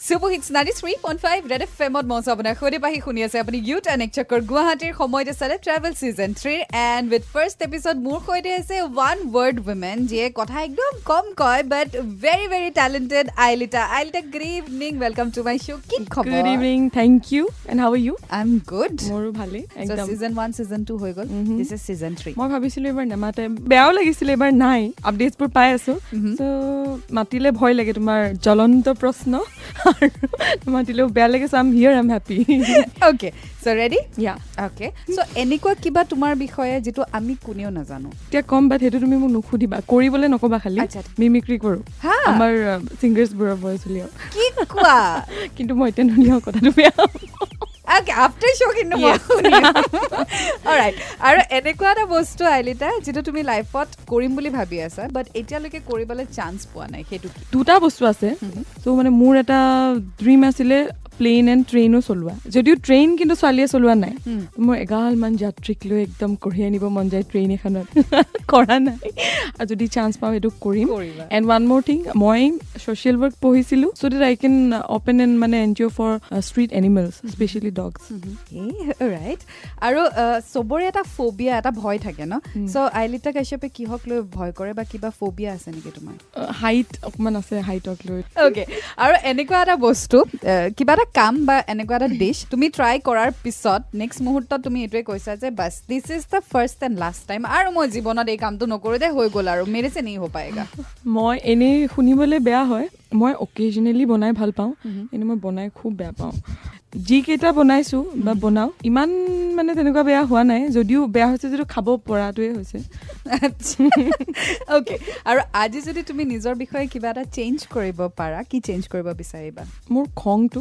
Super hits ninety three point five red F এমত মঞ্চ আপোনাৰ সৈতে পাহি শুনি আছে আপুনি ইউথ এণ্ড একচকৰ গুৱাহাটীৰ সময়ত আছিলে ট্ৰেভেল ছিজন থ্ৰীৰ এণ্ড উইথ ফাৰ্ষ্ট এপিছড মোৰ সৈতে আছে ওৱান ৱৰ্ড উইমেন যিয়ে কথা একদম কম কয় but very very talented Ailita Ailita good evening welcome to my show' কি খবৰ? Good evening thank you and how you I am good মোৰো ভালেই ছিজন ওৱান ছিজন টু হৈ গ'ল. দিছ ইজ ছিজন থ্ৰী মই ভাবিছিলোঁ এইবাৰ নেমাতে। বেয়াও লাগিছিলে এইবাৰ নাই। আপডেটছবোৰ পাই আছোঁ. চ' মাতিলে ভয় লাগে তোমাৰ জ্বলন্ত প্ৰশ্ন। মাতিলেও বেয়া লাগে so' I'm here I'm happy okay so' ready yeah okay so' এনেকুৱা কিবা তোমাৰ বিষয়ে যিটো আমি কোনেও নাজানো? এতিয়া ক'ম বাট সেইটো তুমি মোক নুসুধিবা। কৰিবলৈ নক'বা খালি। মিমিক্ৰি কৰোঁ। হা? আমাৰ ছিংগাৰ্ছবোৰৰ ভইচ উলিয়াওঁ। কি কোৱা? কিন্তু মই এতিয়া নুলিয়াওঁ কথাটো বেয়া। আফটাৰ শ্ব' কিন্তু আৰু এনেকুৱা এটা বস্তু আইলিতা যিটো তুমি লাইফত কৰিম বুলি ভাবি আছা বাট এতিয়ালৈকে কৰিবলৈ চান্স পোৱা নাই সেইটো দুটা বস্তু আছে। চ' মানে মোৰ এটা ড্ৰিম আছিলে প্লেইন এণ্ড ট্ৰেইনো চলোৱা। যদিও ট্ৰেইন কিন্তু ছোৱালীয়ে চলোৱা নাই। মোৰ এগালমান যাত্ৰীক লৈ একদম কঢ়িয়াই নিব মন যায় ট্ৰেইন এখনত। কৰা নাই। আৰু যদি চান্স পাওঁ সেইটো কৰিম। এণ্ড ওৱান মোৰ থিং মই ছ'চিয়েল ৱৰ্ক পঢ়িছিলোঁ so' that I can open and মানে N G O' for street animals specially dogs right আৰু uh, চবৰে এটা ফবিয়া এটা ভয় থাকে ন। চ' আইলিতা কাশ্যপে কিহক লৈ ভয় কৰে বা কিবা ফবিয়া আছে নেকি তোমাৰ? হাইট অকণমান আছে হাইটক লৈ। অ'কে আৰু এনেকুৱা এটা বস্তু আহ, কিবা এটা কাম বা এনেকুৱা এটা ডিছ তুমি ট্ৰাই কৰাৰ পিছত নেক্সট মুহূৰ্তত তুমি এইটোৱে কৈছা যে bus this is the first and last time আৰু মই জীৱনত এই কামটো নকৰোঁ দে হৈ গ'ল আৰু মেৰে চে নি হ'ব পায়েগা। মই এনেই শুনিবলৈ বেয়া হয়। মই অকেজনেলি বনাই ভাল পাওঁ. এনেই মই বনাই খুব বেয়া পাওঁ। যিকেইটা বনাইছোঁ বা বনাওঁ ইমান মানে তেনেকুৱা বেয়া হোৱা নাই যদিও বেয়া হৈছে যদিও খাব পৰাটোৱে হৈছে। অ'কে আৰু আজি যদি তুমি নিজৰ বিষয়ে কিবা এটা চেঞ্জ কৰিব পাৰা কি চেঞ্জ কৰিব বিচাৰিবা? মোৰ খংটো.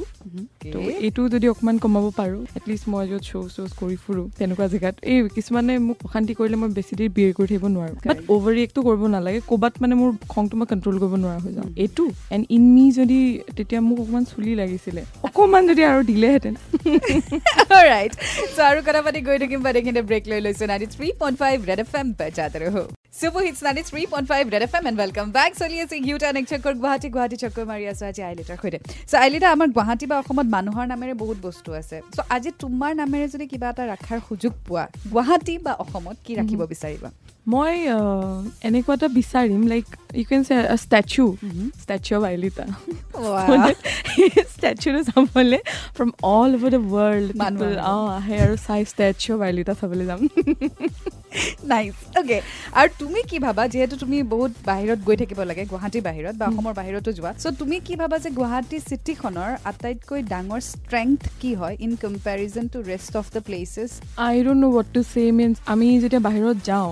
এইটো যদি অকণমান কমাব পাৰোঁ এটলিষ্ট মই য'ত শ্ব' শ্ব'জ কৰি ফুৰোঁ তেনেকুৱা জেগাত। এই কিছুমানে মোক অশান্তি কৰিলে মই বেছি দেৰি বিয়েৰ কৰি থাকিব নোৱাৰোঁ। বাট. অ'ভাৰ ৰিয়েক্টটো কৰিব নালাগে ক'ৰবাত মানে মোৰ খংটো মই কণ্ট্ৰল কৰিব নোৱাৰা হৈ যাওঁ। এইটো এণ্ড ইন মি যদি তেতিয়া মোক অকণমান চুলি লাগিছিলে। অকণমান যদি আৰু দিলেহেঁতেন ৰাইট চ' আৰু কথা পাতি গৈ থাকিম বাট এইখিনিতে ব্ৰেক লৈ লৈছোঁ ninety three point five red F M বেজাতে ৰহো। Super hits ninety three point five red F M and welcome back চলি আছে ইউটা নেক্সট চক্কৰ গুৱাহাটী গুৱাহাটী চক্কৰ মাৰি আছোঁ আজি আইলিটাৰ সৈতে। চ' আইলিটা আমাৰ গুৱাহাটী বা অসমত মানুহৰ নামেৰে বহুত বস্তু আছে। চ' আজি তোমাৰ নামেৰে যদি কিবা এটা ৰখাৰ সুযোগ পোৱা গুৱাহাটী বা অসমত কি ৰাখিব বিচাৰিবা? মই এনেকুৱা এটা বিচাৰিম like you can see statue statue of আইলিতা ষ্টেচুটো চাবলৈ from all over the world. অঁ আহে আৰু চাই ষ্টেচু অফ আইলিতা চাবলৈ যাম। নাইচ অ'কে আৰু তুমি কি ভাবা যিহেতু তুমি বহুত বাহিৰত গৈ থাকিব লাগে গুৱাহাটীৰ বাহিৰত বা অসমৰ বাহিৰতো যোৱা চ' তুমি কি ভাবা যে গুৱাহাটী চিটিখনৰ আটাইতকৈ ডাঙৰ ষ্ট্ৰেংথ কি হয় in comparison to rest of the places I don't know' what to say means আমি যেতিয়া বাহিৰত যাওঁ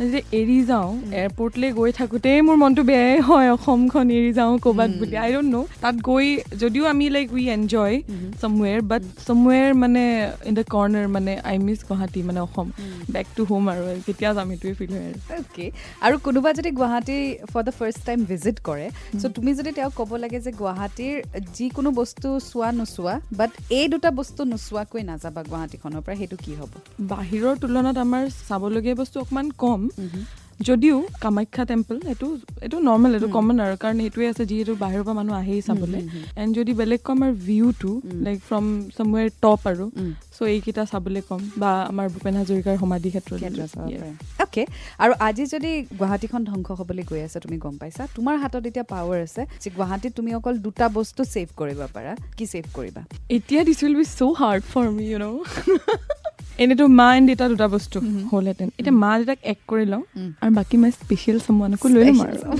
যেতিয়া এৰি যাওঁ এয়াৰপৰ্টলৈ গৈ থাকোঁতেই মোৰ মনটো বেয়াই হয় অসমখন এৰি যাওঁ ক'ৰবাত বুলি। আই ডোণ্ট ন' তাত গৈ যদিও আমি লাইক উই এনজয় চামৱেৰ বাট চামৱেৰ মানে ইন দ্য কৰ্ণাৰ মানে আই মিছ গুৱাহাটী মানে অসম। বেক টু হোম আৰু কেতিয়া যাম সেইটোৱে ফিল হয় আৰু। অ'কে আৰু কোনোবা যদি Guwahati for the first time visit কৰে চ' তুমি যদি তেওঁক ক'ব লাগে যে গুৱাহাটীৰ যিকোনো বস্তু চোৱা নোচোৱা বাট এই দুটা বস্তু নোচোৱাকৈ নাযাবা গুৱাহাটীখনৰ পৰা সেইটো কি হ'ব? বাহিৰৰ তুলনাত আমাৰ চাবলগীয়া বস্তু অকণমান কম। যদিও কামাখ্যা টেম্পল এইটো এইটো নৰ্মেল এইটো কমন আৰু কাৰণ এইটোৱে আছে যিহেতু বাহিৰৰ পৰা মানুহ আহেই চাবলৈ। এণ্ড যদি বেলেগ কম আমাৰ ভিউটো লাইক ফ্ৰম চামৱেৰ টপ আৰু চ' এইকেইটা চাবলৈ ক'ম বা আমাৰ ভূপেন হাজৰিকাৰ সমাধি ক্ষেত্ৰ অ'কে আৰু আজি যদি গুৱাহাটীখন ধ্বংস হ'বলৈ গৈ আছে তুমি গম পাইছা তোমাৰ হাতত এতিয়া পাৱাৰ আছে যে গুৱাহাটীত তুমি অকল দুটা বস্তু ছেভ কৰিব পাৰা। কি ছেভ কৰিবা? এতিয়া this will be so' hard for me you know' এনেইতো মা এণ্ড দেউতা দুটা বস্তু হ'লহেঁতেন। এতিয়া মা দেউতাক এক কৰি লওঁ আৰু বাকী মই স্পেচিয়েল চামৱানকো লৈ ল'ম আৰু।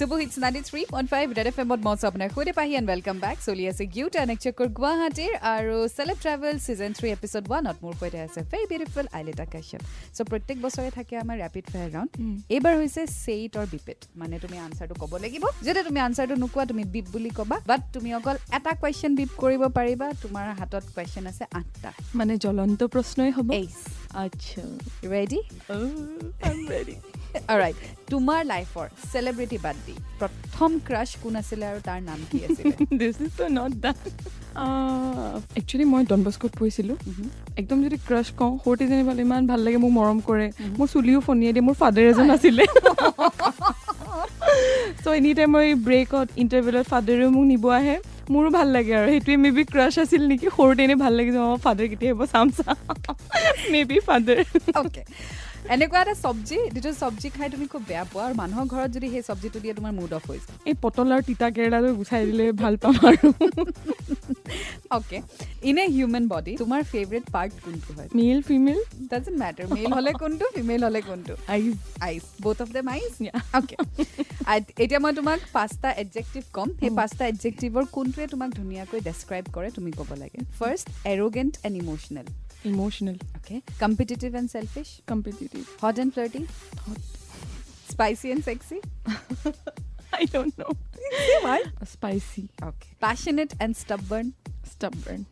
এম বজাতে ৰহো super hits ninety three point five red F এমত মঞ্চ আপোনাৰ সৈতে পাহি এণ্ড ৱেলকাম বেক চলি আছে গিউট এণ্ড একচকৰ গুৱাহাটীৰ আৰু celeb travel season three episode ওৱানত মোৰ সৈতে আছে very beautiful Ailita Kashyap show' প্ৰত্যেক বছৰে থাকে আমাৰ ৰেপিড ফায়াৰ ৰাউণ্ড এইবাৰ হৈছে বিপেট মানে তুমি আনচাৰটো ক'ব লাগিব যদি তুমি আনচাৰটো নোকোৱা তুমি বিপ বুলি ক'বা বাট তুমি অকল এটা কুৱেশ্যন বিপ কৰিব পাৰিবা তোমাৰ হাতত কুৱেশ্যন আছে আঠটা মানে জ্বলন্ত প্ৰশ্নই হ'ব এইচ আচ্ছা ৰেডি ৰেডি ৰাইট তোমাৰ লাইফৰ চেলিব্ৰিটি বাদ দি প্ৰথম ক্ৰাছ কোন আছিলে আৰু তাৰ নাম কি আছিলে? This is not done actually মই ডনবস্কোত পঢ়িছিলোঁ একদম যদি ক্ৰাছ কওঁ সৰুতে যেনিবা ইমান ভাল লাগে মোক মৰম কৰে মোৰ চুলিও ফনিয়াই দিয়ে মোৰ ফাদাৰ এজন আছিলে। চ' এনি টাইম মই ব্ৰেকত ইণ্টাৰভিউত ফাদাৰেও মোক নিব আহে মোৰো ভাল লাগে আৰু। সেইটোৱে মে বি ক্ৰাছ আছিল নেকি সৰুতে এনেই ভাল লাগে যে অঁ ফাদাৰ কেতিয়া আহিব চাম চাম। মে বি ফাদাৰ অ'কে এনেকুৱা এটা চব্জি যিটো চব্জি খাই তুমি খুব বেয়া পোৱা আৰু মানুহৰ ঘৰত যদি সেই চব্জিটো দিয়ে তোমাৰ মুড অফ হৈ যায়। এই পটল আৰু তিতা কেৰেলাটো গুচাই দিলে ভাল পাম আৰু। Okay in a human body তোমাৰ ফেভৰেট পাৰ্ট কোনটো হয়? Male female doesn't matter male হ'লে কোনটো ফিমেল হ'লে কোনটো? Eyes eyes both of them eyes. Okay এতিয়া মই তোমাক পাঁচটা এডজেক্টিভ ক'ম। সেই পাঁচটা এডজেক্টিভৰ কোনটোৱে তোমাক ধুনীয়াকৈ ডেছক্ৰাইব কৰে তুমি ক'ব লাগে। First arrogant and Emotional. Okay. Competitive and selfish? Competitive. Hot and flirty? Hot. Spicy and sexy? I don't know. Why? Spicy. Okay. Passionate and stubborn? Stubborn.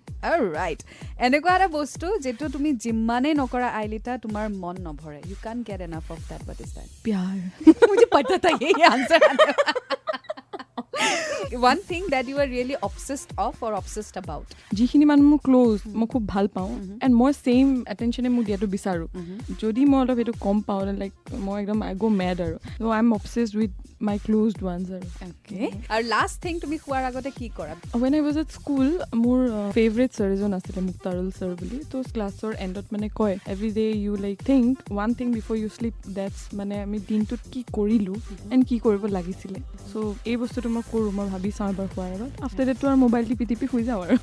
Right এনেকুৱা এটা বস্তু যিটো তুমি যিমানেই নকৰা আইলিতা তোমাৰ মন নভৰে you can get enough of that but is that Pyar মুঝে পতা থা one thing that you are really obsessed of or obsessed about যিখিনি মানুহ মোৰ ক্ল'জ মই খুব ভাল পাওঁ এণ্ড মই ছেইম এটেনশ্যনে মোক দিয়াটো বিচাৰোঁ। যদি মই অলপ সেইটো কম পাওঁ লাইক মই একদম আই গ' মেড আৰু। I am obsessed with my close ones আৰু। অ'কে আৰু লাষ্ট থিং তুমি খোৱাৰ আগতে কি কৰা? When I was at school মোৰ ফেভৰেট ছাৰ এজন আছিলে মুক্তাৰুল ছাৰ বুলি। তো ক্লাছৰ এণ্ডত মানে কয় every day you like think one thing before you sleep that's মানে আমি দিনটোত কি কৰিলোঁ এণ্ড কি কৰিব লাগিছিলে। চ' এই বস্তুটো মই কৰোঁ মই ভাবি চাওঁ এবাৰ খোৱাৰ আগত। আফটাৰ ডেটটো আৰু মোবাইল টিপি টিপি শুই যাওঁ আৰু।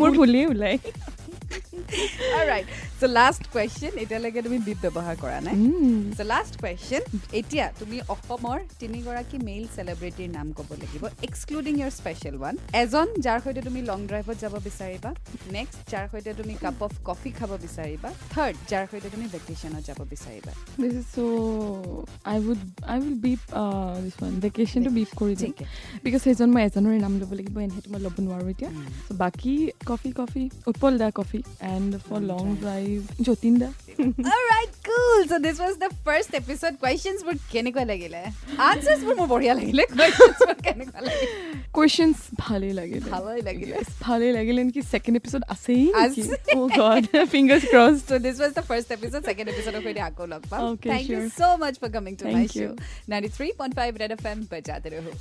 মোৰ ভুলেই ওলায় চ' লাষ্ট কুৱেশ্যন এতিয়ালৈকে তুমি বিপ ব্যৱহাৰ কৰা নাই. চ' লাষ্ট কুৱেশ্যন এতিয়া তুমি অসমৰ তিনিগৰাকী মেইল চেলিব্ৰিটিৰ নাম ক'ব লাগিব এক্সক্লুডিং ইয়ৰ স্পেচিয়েল ওৱান এজন যাৰ সৈতে তুমি লং ড্ৰাইভত যাব বিচাৰিবা নেক্সট যাৰ সৈতে তুমি কাপ অফ কফি খাব বিচাৰিবা থাৰ্ড যাৰ সৈতে তুমি ভেকেশ্যনত যাব বিচাৰিবা This is so. I would. I will beep uh, this one. Vacation to beep কৰি দিম বিকজ সেইজন মই এজনৰে নাম ল'ব লাগিব সেইটো মই ল'ব নোৱাৰোঁ এতিয়া চ' বাকী coffee coffee Utpal da coffee and for long drive Jatin da Alright, cool. So this was the first episode. Questions বোৰ কেনেকুৱা লাগিলে আনচাৰ্ছ বোৰ মোৰ বঢ়িয়া লাগিলে questions বোৰ কেনেকুৱা লাগিলে কুৱেশ্যনছ ভালেই লাগিলে ভালেই লাগিলে Yes, ভালেই লাগিলে নেকি ছেকেণ্ড এপিছড আছেই আছে। অ' god fingers cross So this was the first episode. Second episode of সৈতে আকৌ লগ পাম Okay, Thank you sure. so much for coming to my Thank you. show. 93.5 Red FM বজাতে ৰহো